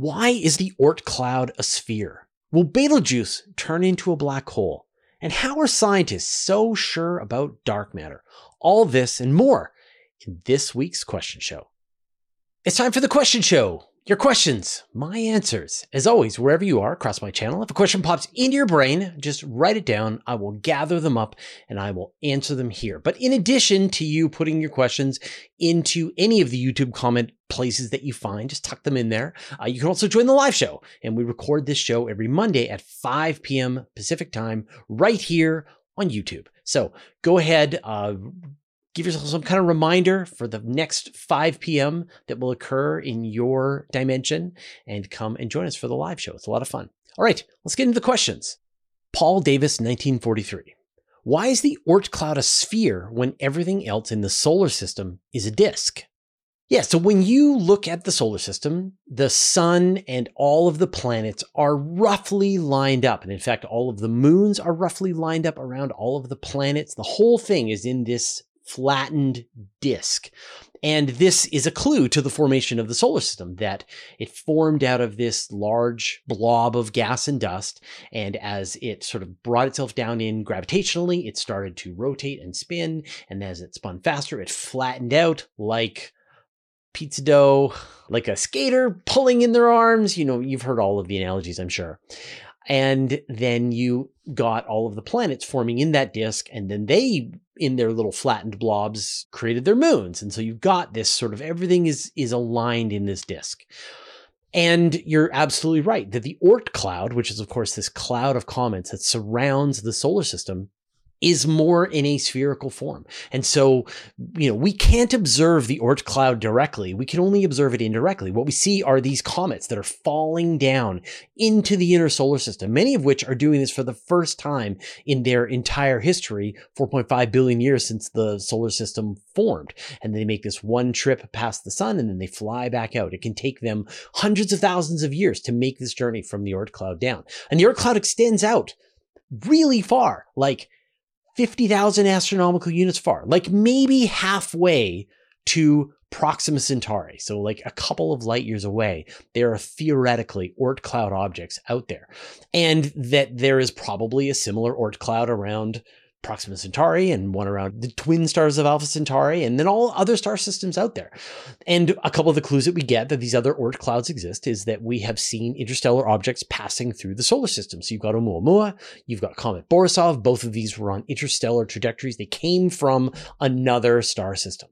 Why is the Oort cloud a sphere? Will Betelgeuse turn into a black hole? And how are scientists so sure about dark matter? All this and more in this week's question show. It's time for the question show. Your questions, my answers. As always, wherever you are across my channel, if a question pops into your brain, just write it down. I will gather them up and I will answer them here. But in addition to you putting your questions into any of the YouTube comment places that you find, just tuck them in there. Uh, you can also join the live show. And we record this show every Monday at 5 p.m. Pacific time right here on YouTube. So go ahead, uh, give yourself some kind of reminder for the next 5 p.m. that will occur in your dimension and come and join us for the live show. It's a lot of fun. All right, let's get into the questions. Paul Davis, 1943. Why is the Oort cloud a sphere when everything else in the solar system is a disk? Yeah, so when you look at the solar system, the sun and all of the planets are roughly lined up. And in fact, all of the moons are roughly lined up around all of the planets. The whole thing is in this flattened disk. And this is a clue to the formation of the solar system that it formed out of this large blob of gas and dust. And as it sort of brought itself down in gravitationally, it started to rotate and spin. And as it spun faster, it flattened out like pizza dough, like a skater pulling in their arms. You know, you've heard all of the analogies, I'm sure. And then you got all of the planets forming in that disk, and then they, in their little flattened blobs, created their moons. And so you've got this sort of everything is is aligned in this disk. And you're absolutely right that the Oort cloud, which is of course this cloud of comets that surrounds the solar system, is more in a spherical form. And so, you know, we can't observe the Oort cloud directly. We can only observe it indirectly. What we see are these comets that are falling down into the inner solar system, many of which are doing this for the first time in their entire history, 4.5 billion years since the solar system formed. And they make this one trip past the sun and then they fly back out. It can take them hundreds of thousands of years to make this journey from the Oort cloud down. And the Oort cloud extends out really far, like 50,000 astronomical units far, like maybe halfway to Proxima Centauri. So, like a couple of light years away, there are theoretically Oort cloud objects out there. And that there is probably a similar Oort cloud around Proxima Centauri and one around the twin stars of Alpha Centauri, and then all other star systems out there. And a couple of the clues that we get that these other Oort clouds exist is that we have seen interstellar objects passing through the solar system. So you've got Oumuamua, you've got Comet Borisov. Both of these were on interstellar trajectories. They came from another star system.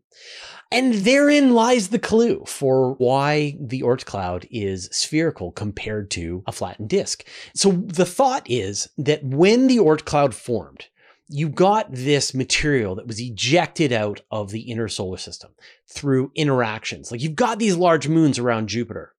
And therein lies the clue for why the Oort cloud is spherical compared to a flattened disk. So the thought is that when the Oort cloud formed, you got this material that was ejected out of the inner solar system through interactions. Like you've got these large moons around Jupiter,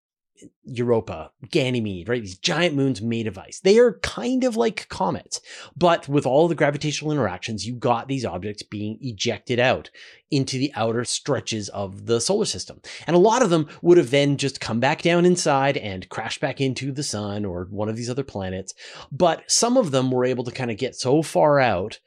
Europa, Ganymede, right? These giant moons made of ice. They are kind of like comets, but with all the gravitational interactions, you got these objects being ejected out into the outer stretches of the solar system. And a lot of them would have then just come back down inside and crash back into the sun or one of these other planets. But some of them were able to kind of get so far out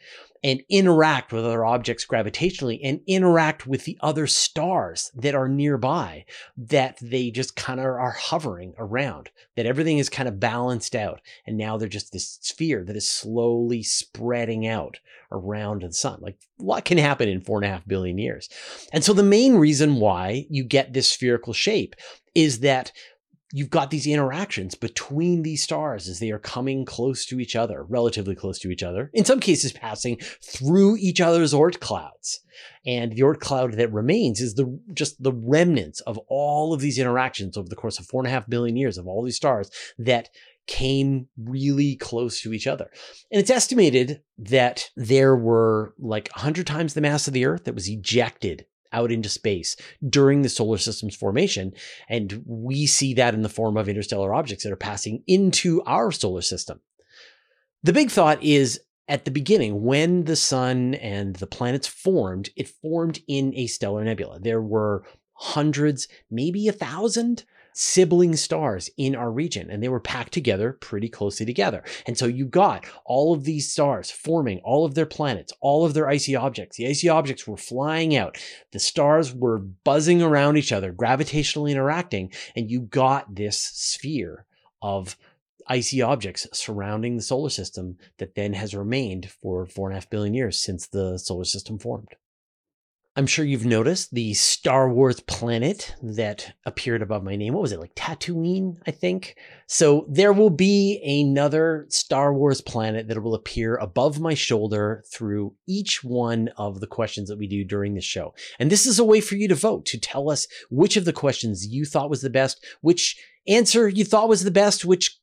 and interact with other objects gravitationally and interact with the other stars that are nearby that they just kind of are hovering around, that everything is kind of balanced out. And now they're just this sphere that is slowly spreading out around the sun. Like what can happen in four and a half billion years? And so the main reason why you get this spherical shape is that you've got these interactions between these stars as they are coming close to each other, relatively close to each other, in some cases passing through each other's Oort clouds. And the Oort cloud that remains is the just the remnants of all of these interactions over the course of four and a half billion years of all these stars that came really close to each other. And it's estimated that there were like 100 times the mass of the Earth that was ejected out into space during the solar system's formation. And we see that in the form of interstellar objects that are passing into our solar system. The big thought is at the beginning, when the sun and the planets formed, it formed in a stellar nebula. There were hundreds, maybe a thousand sibling stars in our region and they were packed together pretty closely together. And so you got all of these stars forming all of their planets, all of their icy objects. The icy objects were flying out. The stars were buzzing around each other, gravitationally interacting, and you got this sphere of icy objects surrounding the solar system that then has remained for four and a half billion years since the solar system formed. I'm sure you've noticed the Star Wars planet that appeared above my name. What was it, like Tatooine, I think? So there will be another Star Wars planet that will appear above my shoulder through each one of the questions that we do during the show. And this is a way for you to vote, to tell us which of the questions you thought was the best, which answer you thought was the best, which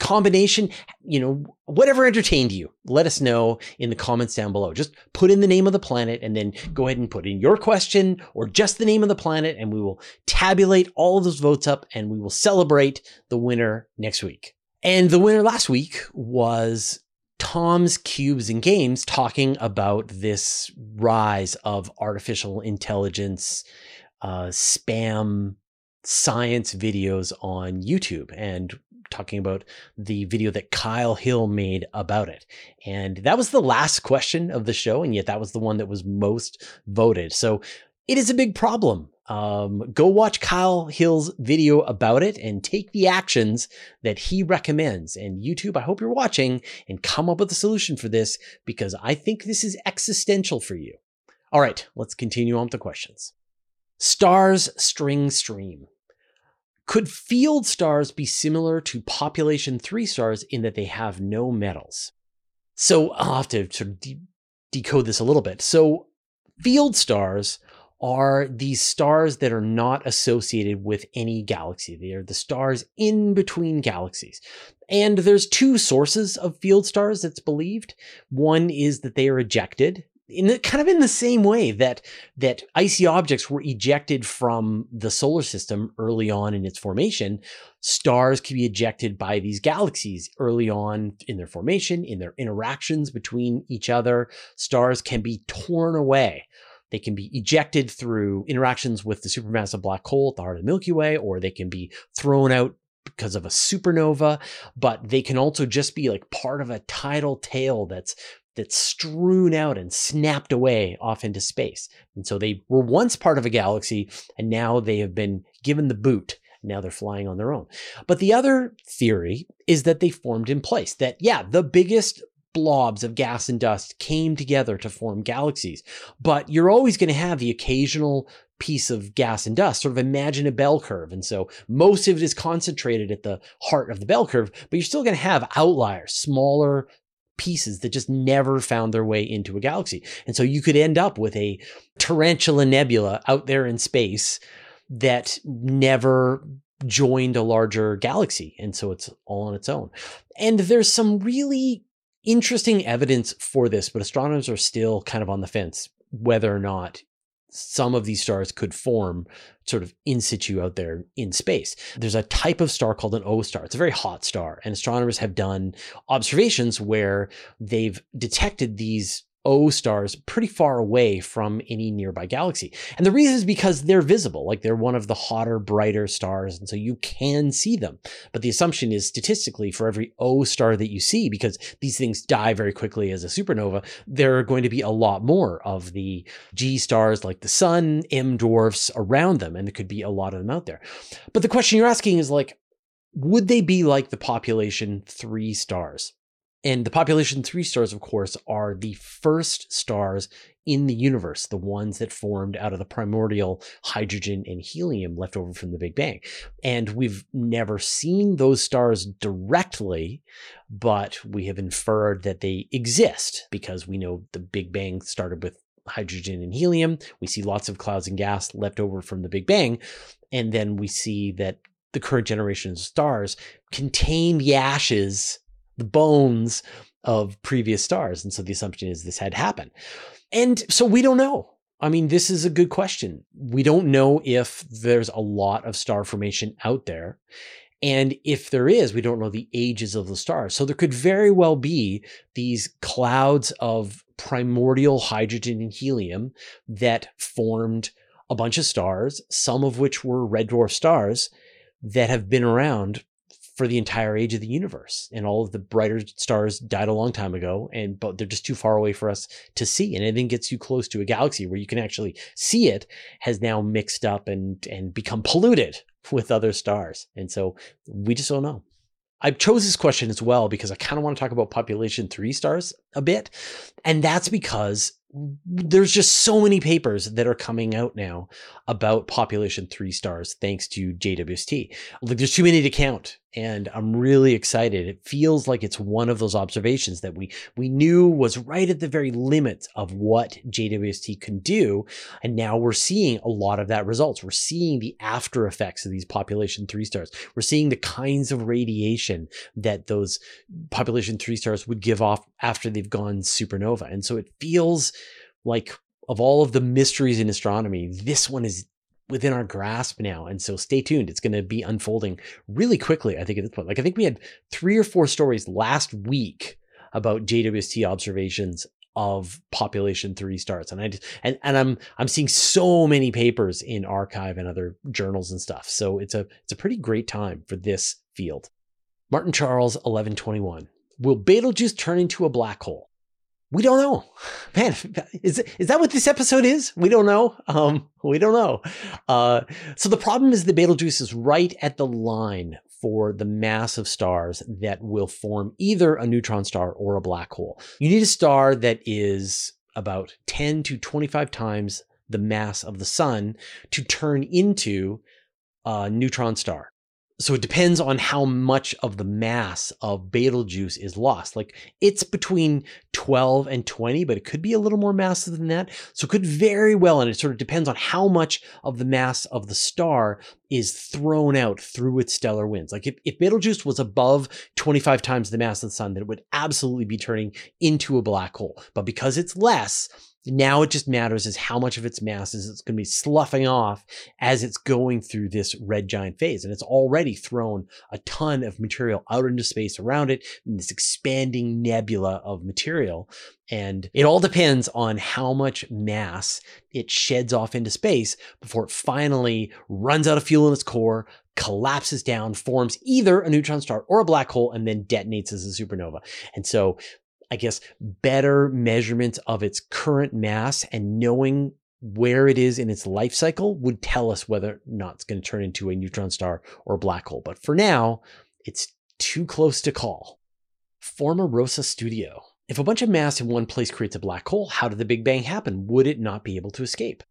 combination, you know, whatever entertained you, let us know in the comments down below. Just put in the name of the planet and then go ahead and put in your question or just the name of the planet, and we will tabulate all of those votes up and we will celebrate the winner next week. And the winner last week was Tom's Cubes and Games talking about this rise of artificial intelligence, uh, spam science videos on YouTube. And talking about the video that Kyle Hill made about it. And that was the last question of the show, and yet that was the one that was most voted. So it is a big problem. Um, go watch Kyle Hill's video about it and take the actions that he recommends. And YouTube, I hope you're watching and come up with a solution for this because I think this is existential for you. All right, let's continue on with the questions. Stars String Stream. Could field stars be similar to population three stars in that they have no metals? So I'll have to sort of de- decode this a little bit. So field stars are these stars that are not associated with any galaxy. They are the stars in between galaxies. And there's two sources of field stars that's believed. One is that they are ejected in the, kind of in the same way that that icy objects were ejected from the solar system early on in its formation stars can be ejected by these galaxies early on in their formation in their interactions between each other. Stars can be torn away. They can be ejected through interactions with the supermassive black hole at the heart of the milky way or they can be thrown out because of a supernova, but they can also just be like part of a tidal tail that's that's strewn out and snapped away off into space. And so they were once part of a galaxy and now they have been given the boot. Now they're flying on their own. But the other theory is that they formed in place, that, yeah, the biggest blobs of gas and dust came together to form galaxies. But you're always going to have the occasional piece of gas and dust. Sort of imagine a bell curve. And so most of it is concentrated at the heart of the bell curve, but you're still going to have outliers, smaller pieces that just never found their way into a galaxy. And so you could end up with a tarantula nebula out there in space that never joined a larger galaxy. And so it's all on its own. And there's some really interesting evidence for this, but astronomers are still kind of on the fence whether or not some of these stars could form sort of in situ out there in space. There's a type of star called an O star. It's a very hot star, and astronomers have done observations where they've detected these O stars pretty far away from any nearby galaxy. And the reason is because they're visible, like they're one of the hotter, brighter stars, and so you can see them. But the assumption is statistically for every O star that you see, because these things die very quickly as a supernova, there are going to be a lot more of the G stars like the sun, M dwarfs around them, and there could be a lot of them out there. But the question you're asking is like, would they be like the population three stars? And the population three stars, of course, are the first stars in the universe, the ones that formed out of the primordial hydrogen and helium left over from the Big Bang. And we've never seen those stars directly, but we have inferred that they exist because we know the Big Bang started with hydrogen and helium. We see lots of clouds and gas left over from the Big Bang. And then we see that the current generation of stars contain the ashes the bones of previous stars. And so the assumption is this had happened. And so we don't know. I mean, this is a good question. We don't know if there's a lot of star formation out there. And if there is, we don't know the ages of the stars. So there could very well be these clouds of primordial hydrogen and helium that formed a bunch of stars, some of which were red dwarf stars, that have been around for the entire age of the universe. And all of the brighter stars died a long time ago, and but they're just too far away for us to see. And anything gets you close to a galaxy where you can actually see it has now mixed up and and become polluted with other stars. And so we just don't know. I chose this question as well because I kind of want to talk about population three stars a bit. And that's because there's just so many papers that are coming out now about population three stars thanks to JWST. Like there's too many to count and I'm really excited. It feels like it's one of those observations that we we knew was right at the very limits of what JWST can do, and now we're seeing a lot of that results. We're seeing the after effects of these population three stars. We're seeing the kinds of radiation that those population three stars would give off after they've gone supernova, and so it feels like of all of the mysteries in astronomy, this one is within our grasp now. And so stay tuned. It's going to be unfolding really quickly, I think, at this point. Like, I think we had three or four stories last week about JWST observations of population three stars. And I just, and, and I'm I'm seeing so many papers in arXiv and other journals and stuff. So it's a it's a pretty great time for this field. Martin Charles 1121. Will Betelgeuse turn into a black hole? We don't know. Man is, is that what this episode is? We don't know. Um we don't know. Uh so the problem is the betelgeuse is right at the line for the mass of stars that will form either a neutron star or a black hole. You need a star that is about 10 to 25 times the mass of the sun to turn into a neutron star so it depends on how much of the mass of Betelgeuse is lost. Like it's between 12 and 20, but it could be a little more massive than that. So it could very well, and it sort of depends on how much of the mass of the star is thrown out through its stellar winds. Like if, if Betelgeuse was above 25 times the mass of the sun, then it would absolutely be turning into a black hole. But because it's less, now it just matters is how much of its mass is it's going to be sloughing off as it's going through this red giant phase. And it's already thrown a ton of material out into space around it in this expanding nebula of material. And it all depends on how much mass it sheds off into space before it finally runs out of fuel in its core, collapses down, forms either a neutron star or a black hole, and then detonates as a supernova. And so I guess, better measurements of its current mass and knowing where it is in its life cycle would tell us whether or not it's going to turn into a neutron star or a black hole. But for now, it's too close to call. Formarosa Studio. If a bunch of mass in one place creates a black hole, how did the Big Bang happen? Would it not be able to escape?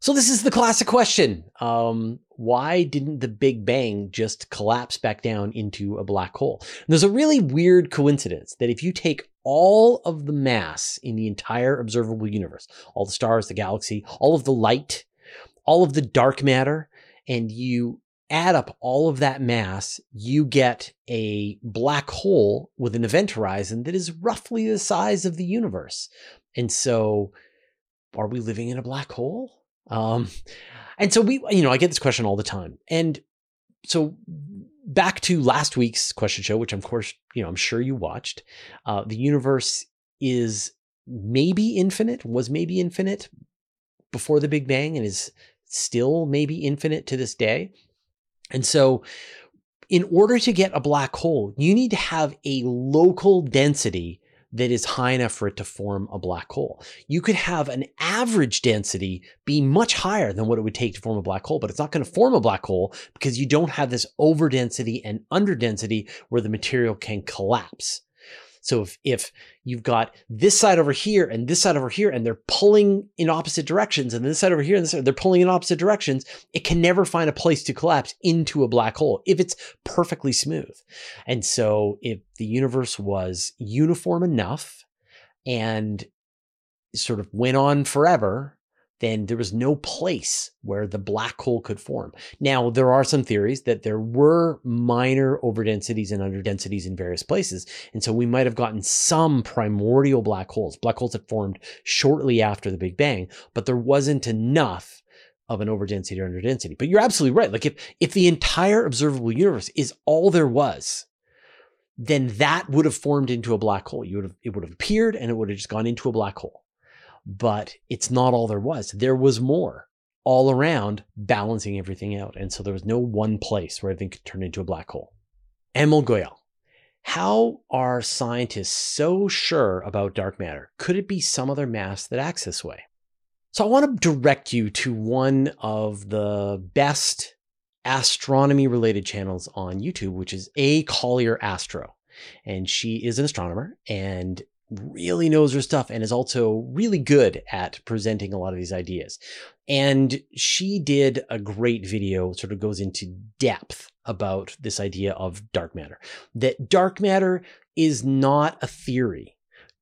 So this is the classic question. Um, why didn't the Big Bang just collapse back down into a black hole? And there's a really weird coincidence that if you take all of the mass in the entire observable universe, all the stars, the galaxy, all of the light, all of the dark matter, and you add up all of that mass, you get a black hole with an event horizon that is roughly the size of the universe. And so, are we living in a black hole? Um, and so we, you know, I get this question all the time. And so back to last week's question show, which of course, you know, I'm sure you watched. Uh, the universe is maybe infinite, was maybe infinite before the Big Bang, and is still maybe infinite to this day. And so, in order to get a black hole, you need to have a local density that is high enough for it to form a black hole. You could have an average density be much higher than what it would take to form a black hole, but it's not going to form a black hole because you don't have this overdensity and underdensity where the material can collapse. So if, if you've got this side over here and this side over here, and they're pulling in opposite directions, and this side over here and this side, they're pulling in opposite directions, it can never find a place to collapse into a black hole if it's perfectly smooth. And so if the universe was uniform enough and sort of went on forever, then there was no place where the black hole could form. Now, there are some theories that there were minor overdensities and underdensities in various places. And so we might have gotten some primordial black holes, black holes that formed shortly after the Big Bang, but there wasn't enough of an overdensity or underdensity. But you're absolutely right. Like if, if the entire observable universe is all there was, then that would have formed into a black hole. You would have, it would have appeared and it would have just gone into a black hole but it's not all there was. There was more. all around, balancing everything out. And so there was no one place where everything could turn into a black hole. Emil Goyal. How are scientists so sure about dark matter? Could it be some other mass that acts this way? So I want to direct you to one of the best astronomy related channels on YouTube, which is A Collier Astro. And she is an astronomer and really knows her stuff and is also really good at presenting a lot of these ideas. And she did a great video, sort of goes into depth about this idea of dark matter. That dark matter is not a theory,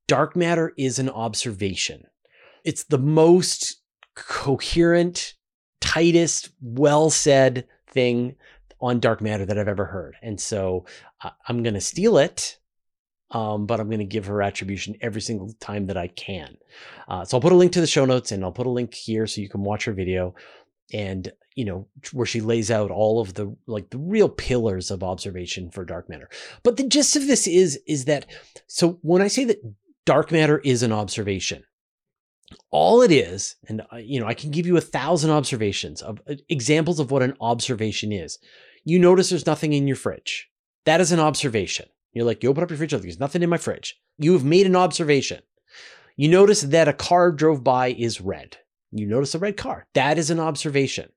dark matter is an observation. It's the most coherent, tightest, well said thing on dark matter that I've ever heard. And so uh, I'm going to steal it. Um, but I'm going to give her attribution every single time that I can. Uh, so I'll put a link to the show notes and I'll put a link here so you can watch her video and you know where she lays out all of the like the real pillars of observation for dark matter. But the gist of this is is that so when i say that dark matter is an observation all it is and you know i can give you a thousand observations of uh, examples of what an observation is. You notice there's nothing in your fridge. That is an observation you're like you open up your fridge there's nothing in my fridge. You have made an observation. You notice that a car drove by is red. You notice a red car. That is an observation.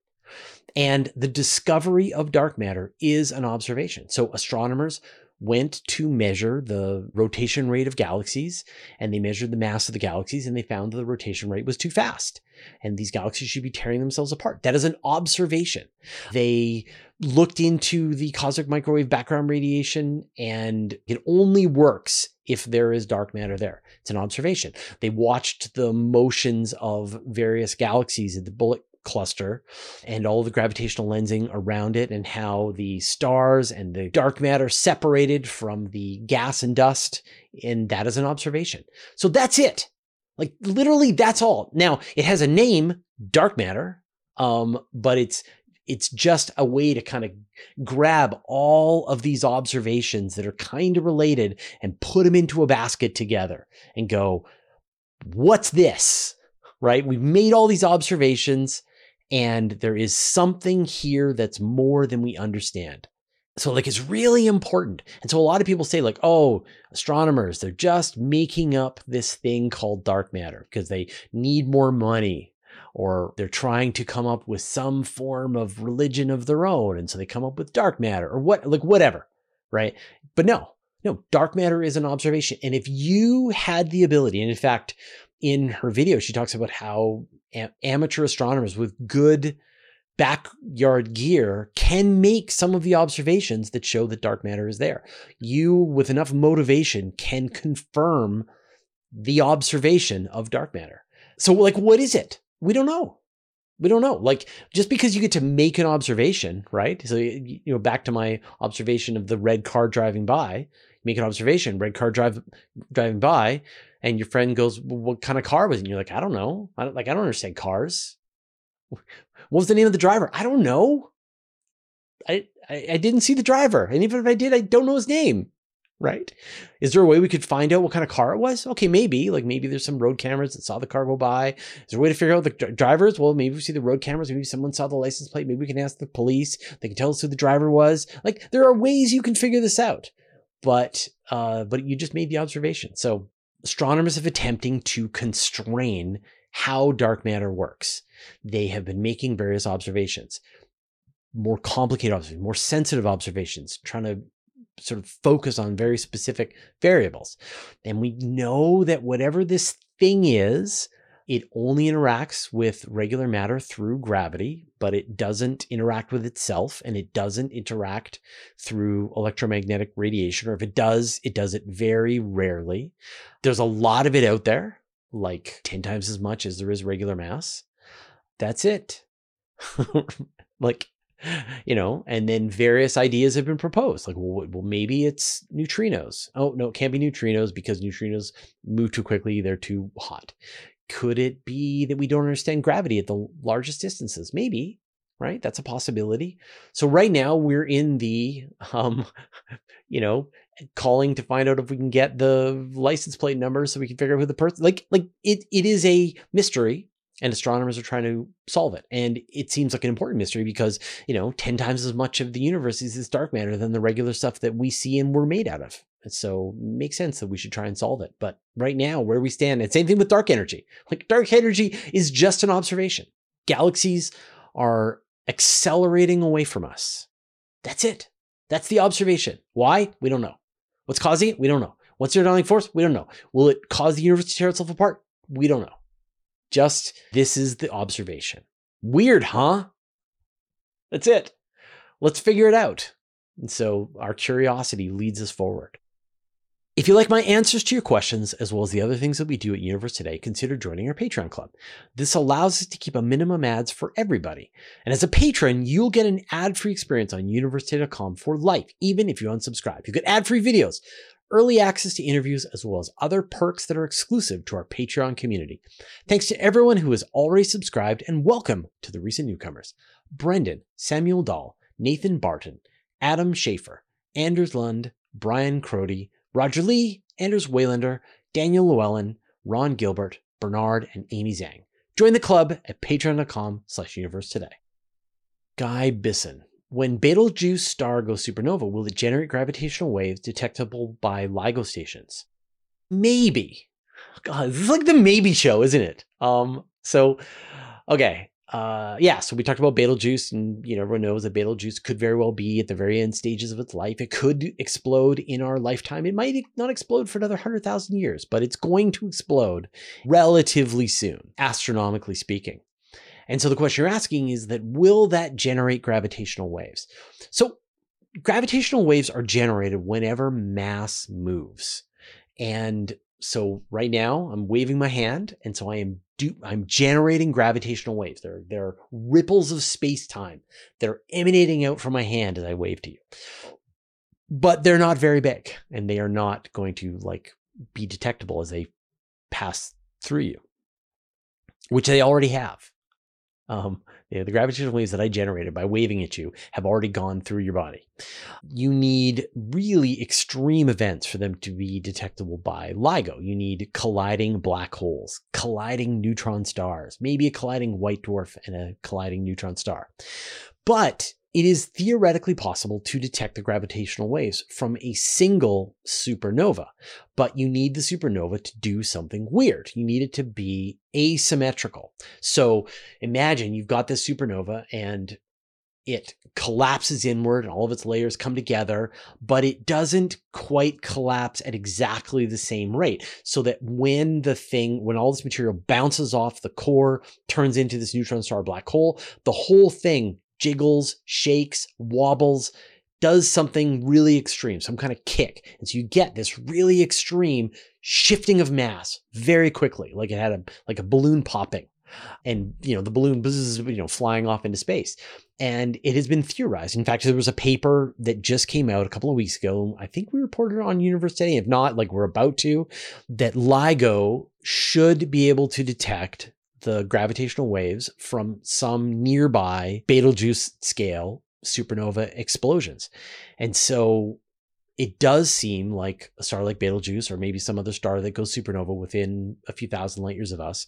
And the discovery of dark matter is an observation. So astronomers went to measure the rotation rate of galaxies and they measured the mass of the galaxies and they found that the rotation rate was too fast and these galaxies should be tearing themselves apart. That is an observation. They looked into the cosmic microwave background radiation and it only works if there is dark matter there. It's an observation. They watched the motions of various galaxies at the bullet cluster and all the gravitational lensing around it and how the stars and the dark matter separated from the gas and dust. And that is an observation. So that's it. Like literally that's all. Now it has a name, dark matter. Um, but it's, it's just a way to kind of grab all of these observations that are kind of related and put them into a basket together and go, what's this? Right? We've made all these observations and there is something here that's more than we understand. So, like, it's really important. And so, a lot of people say, like, oh, astronomers, they're just making up this thing called dark matter because they need more money or they're trying to come up with some form of religion of their own. And so they come up with dark matter or what, like, whatever. Right. But no, no, dark matter is an observation. And if you had the ability, and in fact, in her video, she talks about how amateur astronomers with good backyard gear can make some of the observations that show that dark matter is there. You, with enough motivation, can confirm the observation of dark matter. So, like, what is it? We don't know. We don't know. Like, just because you get to make an observation, right? So, you know, back to my observation of the red car driving by, make an observation, red car drive driving by, and your friend goes, well, "What kind of car was it?" And you're like, "I don't know. I don't, like I don't understand cars. What was the name of the driver? I don't know. I, I I didn't see the driver, and even if I did, I don't know his name." Right? Is there a way we could find out what kind of car it was? Okay, maybe. Like maybe there's some road cameras that saw the car go by. Is there a way to figure out the drivers? Well, maybe we see the road cameras. Maybe someone saw the license plate. Maybe we can ask the police. They can tell us who the driver was. Like there are ways you can figure this out but uh, but you just made the observation. So astronomers have attempting to constrain how dark matter works. They have been making various observations, more complicated observations, more sensitive observations, trying to sort of focus on very specific variables. And we know that whatever this thing is, it only interacts with regular matter through gravity, but it doesn't interact with itself and it doesn't interact through electromagnetic radiation. Or if it does, it does it very rarely. There's a lot of it out there, like 10 times as much as there is regular mass. That's it. like, you know, and then various ideas have been proposed. Like, well, well, maybe it's neutrinos. Oh, no, it can't be neutrinos because neutrinos move too quickly. They're too hot. Could it be that we don't understand gravity at the largest distances? Maybe, right? That's a possibility. So right now we're in the, um, you know, calling to find out if we can get the license plate number so we can figure out who the person. Like, like it, it is a mystery. and astronomers are trying to solve it. And it seems like an important mystery because, you know, 10 times as much of the universe is this dark matter than the regular stuff that we see and we're made out of. So it makes sense that we should try and solve it. But right now, where we stand, and same thing with dark energy. Like dark energy is just an observation. Galaxies are accelerating away from us. That's it. That's the observation. Why? We don't know. What's causing it? We don't know. What's the underlying force? We don't know. Will it cause the universe to tear itself apart? We don't know. Just this is the observation. Weird, huh? That's it. Let's figure it out. And so our curiosity leads us forward. If you like my answers to your questions, as well as the other things that we do at Universe Today, consider joining our Patreon club. This allows us to keep a minimum ads for everybody. And as a patron, you'll get an ad-free experience on universetoday.com for life, even if you unsubscribe. You get ad-free videos, early access to interviews, as well as other perks that are exclusive to our Patreon community. Thanks to everyone who has already subscribed, and welcome to the recent newcomers Brendan, Samuel Dahl, Nathan Barton, Adam Schaefer, Anders Lund, Brian Crody, Roger Lee, Anders Waylander, Daniel Llewellyn, Ron Gilbert, Bernard, and Amy Zhang. Join the club at patreon.com slash universe today. Guy Bisson, when Betelgeuse star goes supernova, will it generate gravitational waves detectable by LIGO stations? Maybe. God, this is like the maybe show, isn't it? Um, so okay. Uh, yeah, so we talked about Betelgeuse, and you know, everyone knows that Betelgeuse could very well be at the very end stages of its life. It could explode in our lifetime. It might not explode for another hundred thousand years, but it's going to explode relatively soon, astronomically speaking. And so the question you're asking is that will that generate gravitational waves? So gravitational waves are generated whenever mass moves. And so right now I'm waving my hand and so I am do, I'm generating gravitational waves. They're, they're ripples of space time that are emanating out from my hand as I wave to you. But they're not very big and they are not going to like be detectable as they pass through you, which they already have. Um, you know, the gravitational waves that I generated by waving at you have already gone through your body. You need really extreme events for them to be detectable by LIGO. You need colliding black holes, colliding neutron stars, maybe a colliding white dwarf and a colliding neutron star. But it is theoretically possible to detect the gravitational waves from a single supernova, but you need the supernova to do something weird. You need it to be asymmetrical. So imagine you've got this supernova and it collapses inward and all of its layers come together, but it doesn't quite collapse at exactly the same rate. So that when the thing, when all this material bounces off the core, turns into this neutron star black hole, the whole thing jiggles, shakes, wobbles, does something really extreme, some kind of kick. And so you get this really extreme shifting of mass very quickly, like it had a like a balloon popping. And you know, the balloon is you know flying off into space. And it has been theorized. In fact, there was a paper that just came out a couple of weeks ago. I think we reported on Universe Today. If not, like we're about to, that LIGO should be able to detect the gravitational waves from some nearby Betelgeuse scale supernova explosions. And so it does seem like a star like Betelgeuse, or maybe some other star that goes supernova within a few thousand light years of us,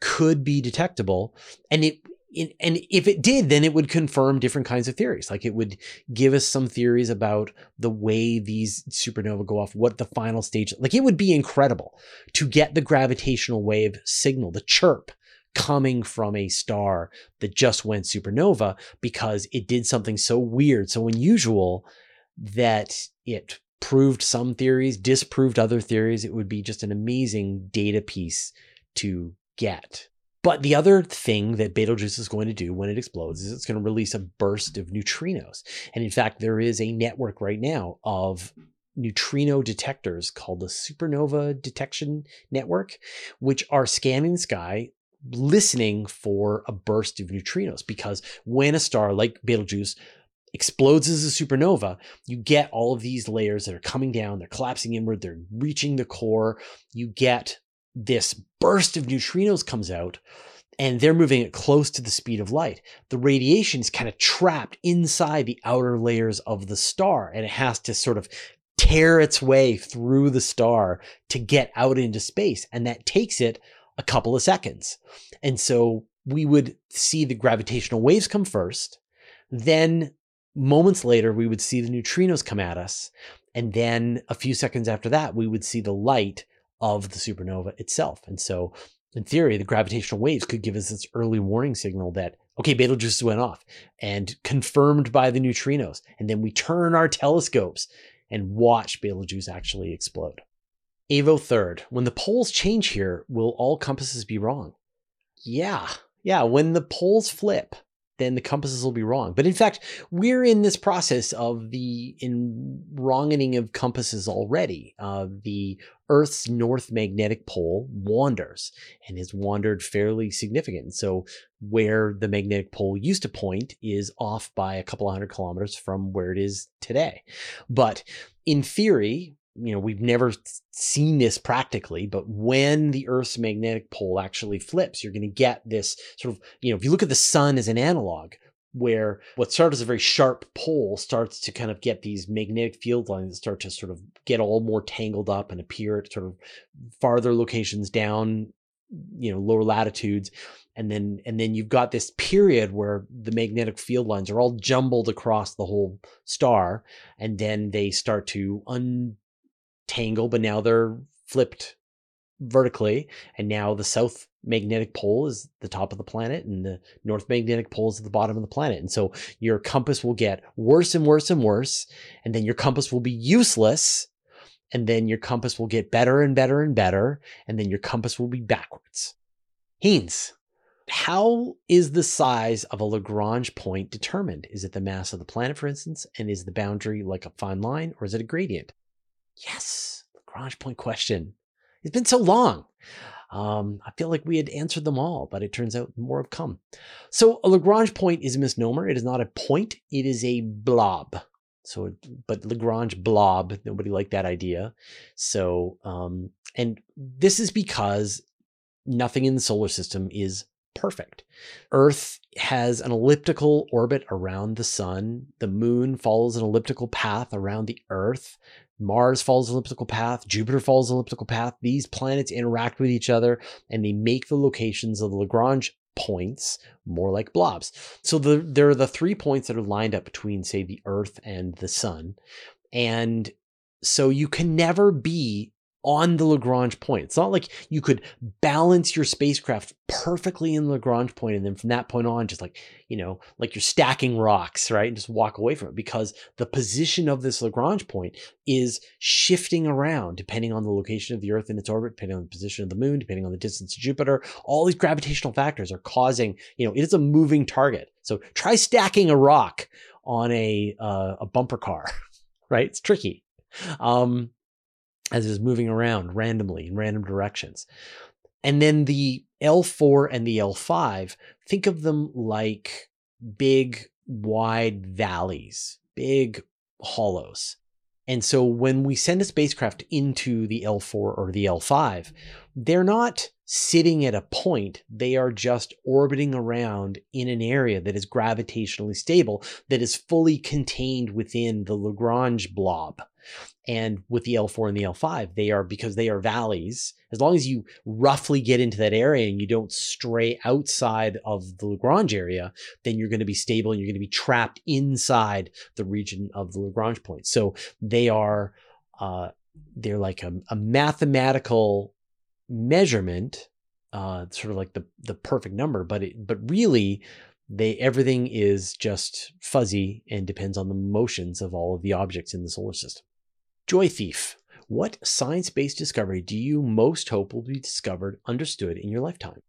could be detectable. And it, and if it did, then it would confirm different kinds of theories. Like it would give us some theories about the way these supernova go off, what the final stage, like it would be incredible to get the gravitational wave signal, the chirp coming from a star that just went supernova because it did something so weird, so unusual that it proved some theories, disproved other theories. It would be just an amazing data piece to get. But the other thing that Betelgeuse is going to do when it explodes is it's going to release a burst of neutrinos. And in fact, there is a network right now of neutrino detectors called the Supernova Detection Network, which are scanning the sky listening for a burst of neutrinos because when a star like Betelgeuse explodes as a supernova, you get all of these layers that are coming down, they're collapsing inward, they're reaching the core. You get this burst of neutrinos comes out and they're moving at close to the speed of light. The radiation is kind of trapped inside the outer layers of the star and it has to sort of tear its way through the star to get out into space. And that takes it a couple of seconds. And so we would see the gravitational waves come first. Then moments later, we would see the neutrinos come at us. And then a few seconds after that, we would see the light of the supernova itself. And so, in theory, the gravitational waves could give us this early warning signal that, okay, Betelgeuse went off and confirmed by the neutrinos. And then we turn our telescopes and watch Betelgeuse actually explode. Avo third, when the poles change here, will all compasses be wrong? Yeah, yeah, when the poles flip, then the compasses will be wrong. But in fact, we're in this process of the in wronging of compasses already. Uh, the Earth's north magnetic pole wanders and has wandered fairly significant. So where the magnetic pole used to point is off by a couple of hundred kilometers from where it is today. But in theory, you know, we've never seen this practically, but when the Earth's magnetic pole actually flips, you're going to get this sort of, you know, if you look at the sun as an analog, where what started as a very sharp pole starts to kind of get these magnetic field lines that start to sort of get all more tangled up and appear at sort of farther locations down, you know, lower latitudes. And then and then you've got this period where the magnetic field lines are all jumbled across the whole star and then they start to un tangle, but now they're flipped vertically. And now the south magnetic pole is the top of the planet and the north magnetic pole is at the bottom of the planet. And so your compass will get worse and worse and worse. And then your compass will be useless. And then your compass will get better and better and better. And then your compass will be backwards. Haynes, how is the size of a Lagrange point determined? Is it the mass of the planet, for instance? And is the boundary like a fine line or is it a gradient? Yes, Lagrange point question. It's been so long. Um, I feel like we had answered them all, but it turns out more have come. So a Lagrange point is a misnomer. It is not a point. It is a blob. So, but Lagrange blob, nobody liked that idea. So, um, and this is because nothing in the solar system is perfect. Earth has an elliptical orbit around the sun. The moon follows an elliptical path around the earth. Mars follows elliptical path, Jupiter follows elliptical path. These planets interact with each other and they make the locations of the Lagrange points more like blobs. So the, there are the three points that are lined up between, say, the Earth and the Sun. And so you can never be on the Lagrange point. It's not like you could balance your spacecraft perfectly in the Lagrange point and then from that point on, just like, you know, like you're stacking rocks, right? And just walk away from it because the position of this Lagrange point is shifting around depending on the location of the Earth in its orbit, depending on the position of the moon, depending on the distance to Jupiter. All these gravitational factors are causing, you know, it is a moving target. So try stacking a rock on a, uh, a bumper car, right? It's tricky. Um, as is moving around randomly in random directions. And then the L4 and the L5, think of them like big, wide valleys, big hollows. And so when we send a spacecraft into the L4 or the L5, they're not sitting at a point, they are just orbiting around in an area that is gravitationally stable, that is fully contained within the Lagrange blob. And with the L4 and the L5, they are because they are valleys. As long as you roughly get into that area and you don't stray outside of the Lagrange area, then you're going to be stable and you're going to be trapped inside the region of the Lagrange point. So they are, uh, they're like a, a mathematical measurement, uh, sort of like the the perfect number, but it, but really they everything is just fuzzy and depends on the motions of all of the objects in the solar system. Joy Thief. What science based discovery do you most hope will be discovered, understood in your lifetime?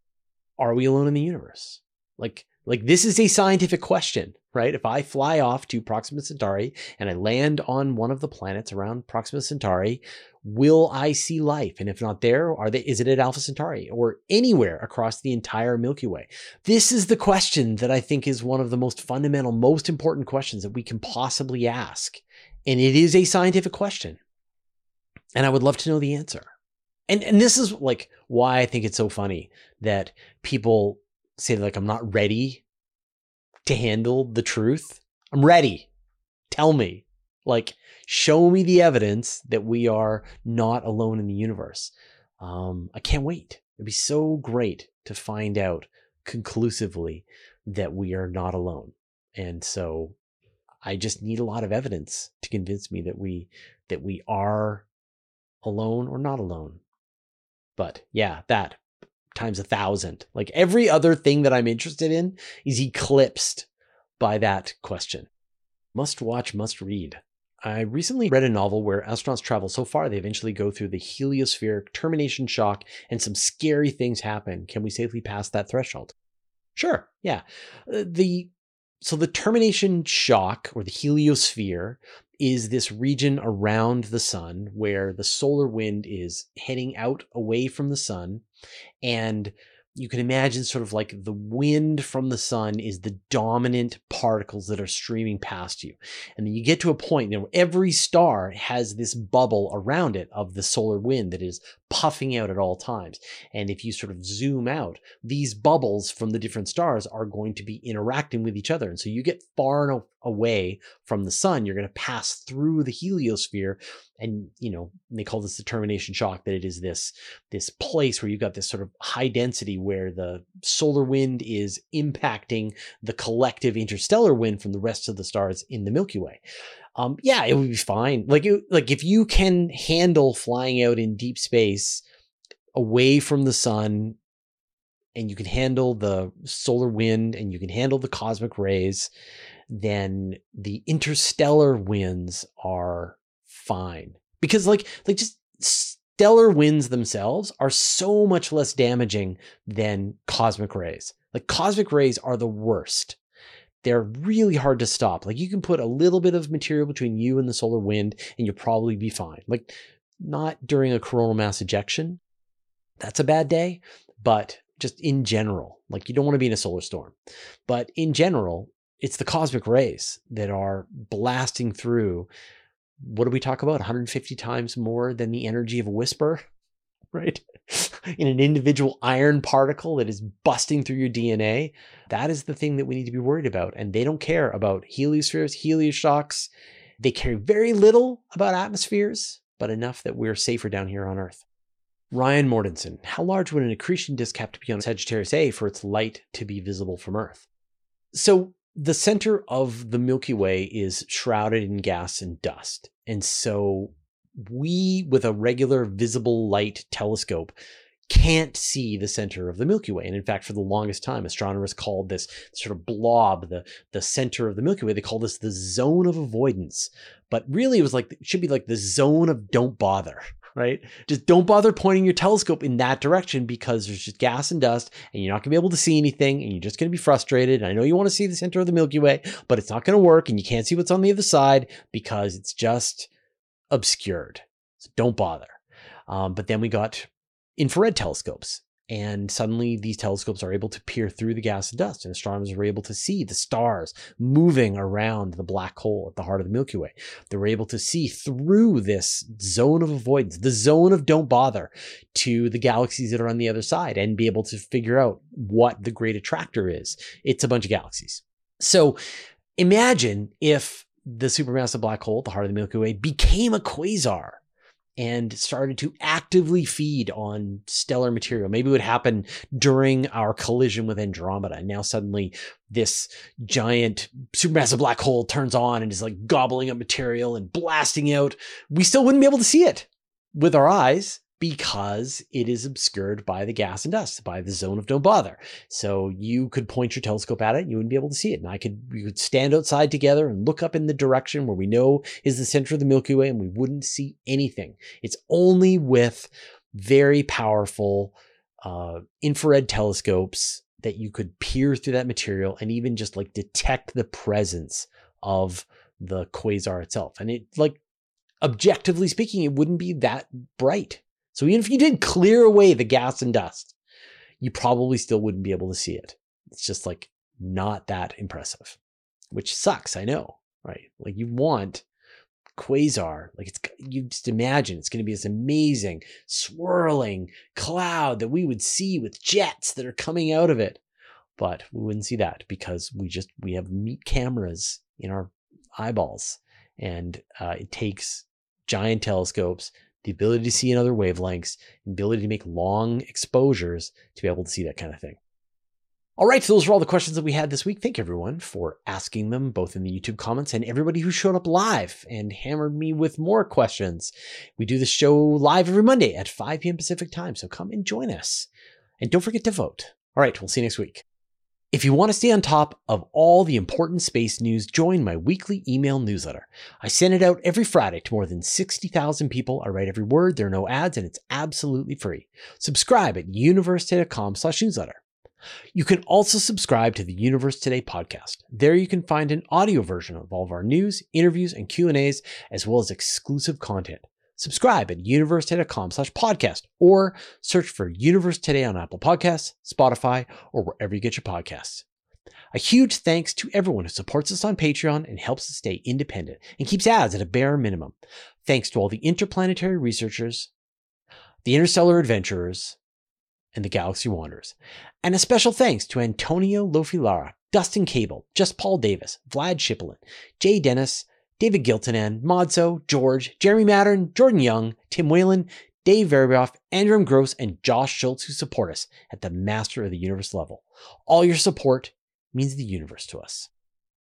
Are we alone in the universe? Like, like this is a scientific question, right? If I fly off to Proxima Centauri and I land on one of the planets around Proxima Centauri, will I see life? And if not there, are they is it at Alpha Centauri or anywhere across the entire Milky Way? This is the question that I think is one of the most fundamental, most important questions that we can possibly ask. And it is a scientific question. And I would love to know the answer. And and this is like why I think it's so funny that people say like I'm not ready to handle the truth. I'm ready. Tell me. Like show me the evidence that we are not alone in the universe. Um, I can't wait. It'd be so great to find out conclusively that we are not alone. And so I just need a lot of evidence to convince me that we that we are alone or not alone. But yeah, that times a thousand. Like every other thing that I'm interested in is eclipsed by that question. Must watch, must read. I recently read a novel where astronauts travel so far they eventually go through the heliospheric termination shock and some scary things happen. Can we safely pass that threshold? Sure, yeah. Uh, the so the termination shock or the heliosphere is this region around the sun where the solar wind is heading out away from the sun and you can imagine sort of like the wind from the sun is the dominant particles that are streaming past you. And then you get to a point, you know, every star has this bubble around it of the solar wind that is puffing out at all times. And if you sort of zoom out, these bubbles from the different stars are going to be interacting with each other. And so you get far enough away from the sun, you're going to pass through the heliosphere. And, you know, they call this the termination shock, that it is this, this place where you've got this sort of high density where the solar wind is impacting the collective interstellar wind from the rest of the stars in the Milky Way um, yeah, it would be fine. Like, it, like if you can handle flying out in deep space away from the sun, and you can handle the solar wind, and you can handle the cosmic rays, then the interstellar winds are fine because, like, like just stellar winds themselves are so much less damaging than cosmic rays. Like cosmic rays are the worst they're really hard to stop. Like you can put a little bit of material between you and the solar wind and you'll probably be fine. Like not during a coronal mass ejection. That's a bad day, but just in general, like you don't want to be in a solar storm. But in general, it's the cosmic rays that are blasting through. What do we talk about? 150 times more than the energy of a whisper, right? in an individual iron particle that is busting through your DNA, that is the thing that we need to be worried about. And they don't care about heliospheres, helioshocks. They care very little about atmospheres, but enough that we're safer down here on Earth. Ryan Mortensen, how large would an accretion disk have to be on Sagittarius A for its light to be visible from Earth? So, the center of the Milky Way is shrouded in gas and dust. And so, we, with a regular visible light telescope, can't see the center of the Milky Way. And in fact, for the longest time, astronomers called this sort of blob, the, the center of the Milky Way, they called this the zone of avoidance. But really, it was like, it should be like the zone of don't bother, right? Just don't bother pointing your telescope in that direction because there's just gas and dust and you're not gonna be able to see anything and you're just gonna be frustrated. And I know you wanna see the center of the Milky Way, but it's not gonna work and you can't see what's on the other side because it's just obscured. So don't bother. Um, but then we got infrared telescopes. And suddenly these telescopes are able to peer through the gas and dust, and astronomers were able to see the stars moving around the black hole at the heart of the Milky Way. They were able to see through this zone of avoidance, the zone of don't bother, to the galaxies that are on the other side and be able to figure out what the great attractor is. It's a bunch of galaxies. So imagine if the supermassive black hole the heart of the Milky Way became a quasar and started to actively feed on stellar material. Maybe it would happen during our collision with Andromeda. And now suddenly this giant supermassive black hole turns on and is like gobbling up material and blasting out. We still wouldn't be able to see it with our eyes because it is obscured by the gas and dust, by the zone of don't bother. So you could point your telescope at it and you wouldn't be able to see it. And I could, we could stand outside together and look up in the direction where we know is the center of the Milky Way and we wouldn't see anything. It's only with very powerful uh, infrared telescopes that you could peer through that material and even just like detect the presence of the quasar itself. And it like objectively speaking, it wouldn't be that bright. So even if you did clear away the gas and dust, you probably still wouldn't be able to see it. It's just like not that impressive, which sucks. I know, right? Like you want quasar, like it's, you just imagine it's going to be this amazing swirling cloud that we would see with jets that are coming out of it. But we wouldn't see that because we just, we have meat cameras in our eyeballs and uh, it takes giant telescopes the ability to see in other wavelengths, the ability to make long exposures to be able to see that kind of thing. All right, so those were all the questions that we had this week. Thank everyone, for asking them both in the YouTube comments and everybody who showed up live and hammered me with more questions. We do the show live every Monday at 5 p.m. Pacific time, so come and join us. And don't forget to vote. All right, we'll see you next week. If you want to stay on top of all the important space news, join my weekly email newsletter. I send it out every Friday to more than 60,000 people. I write every word, there are no ads, and it's absolutely free. Subscribe at universetoday.com slash newsletter. You can also subscribe to the Universe Today podcast. There you can find an audio version of all of our news, interviews, and Q&As, as well as exclusive content. Subscribe at universetoday.com slash podcast or search for Universe Today on Apple Podcasts, Spotify, or wherever you get your podcasts. A huge thanks to everyone who supports us on Patreon and helps us stay independent and keeps ads at a bare minimum. Thanks to all the interplanetary researchers, the interstellar adventurers, and the Galaxy Wanderers. And a special thanks to Antonio Lofilara, Dustin Cable, Just Paul Davis, Vlad Shipolin, Jay Dennis, David Giltonan, Modso, George, Jeremy Mattern, Jordan Young, Tim Whalen, Dave Verboff, Andrew Gross, and Josh Schultz who support us at the Master of the Universe level. All your support means the universe to us.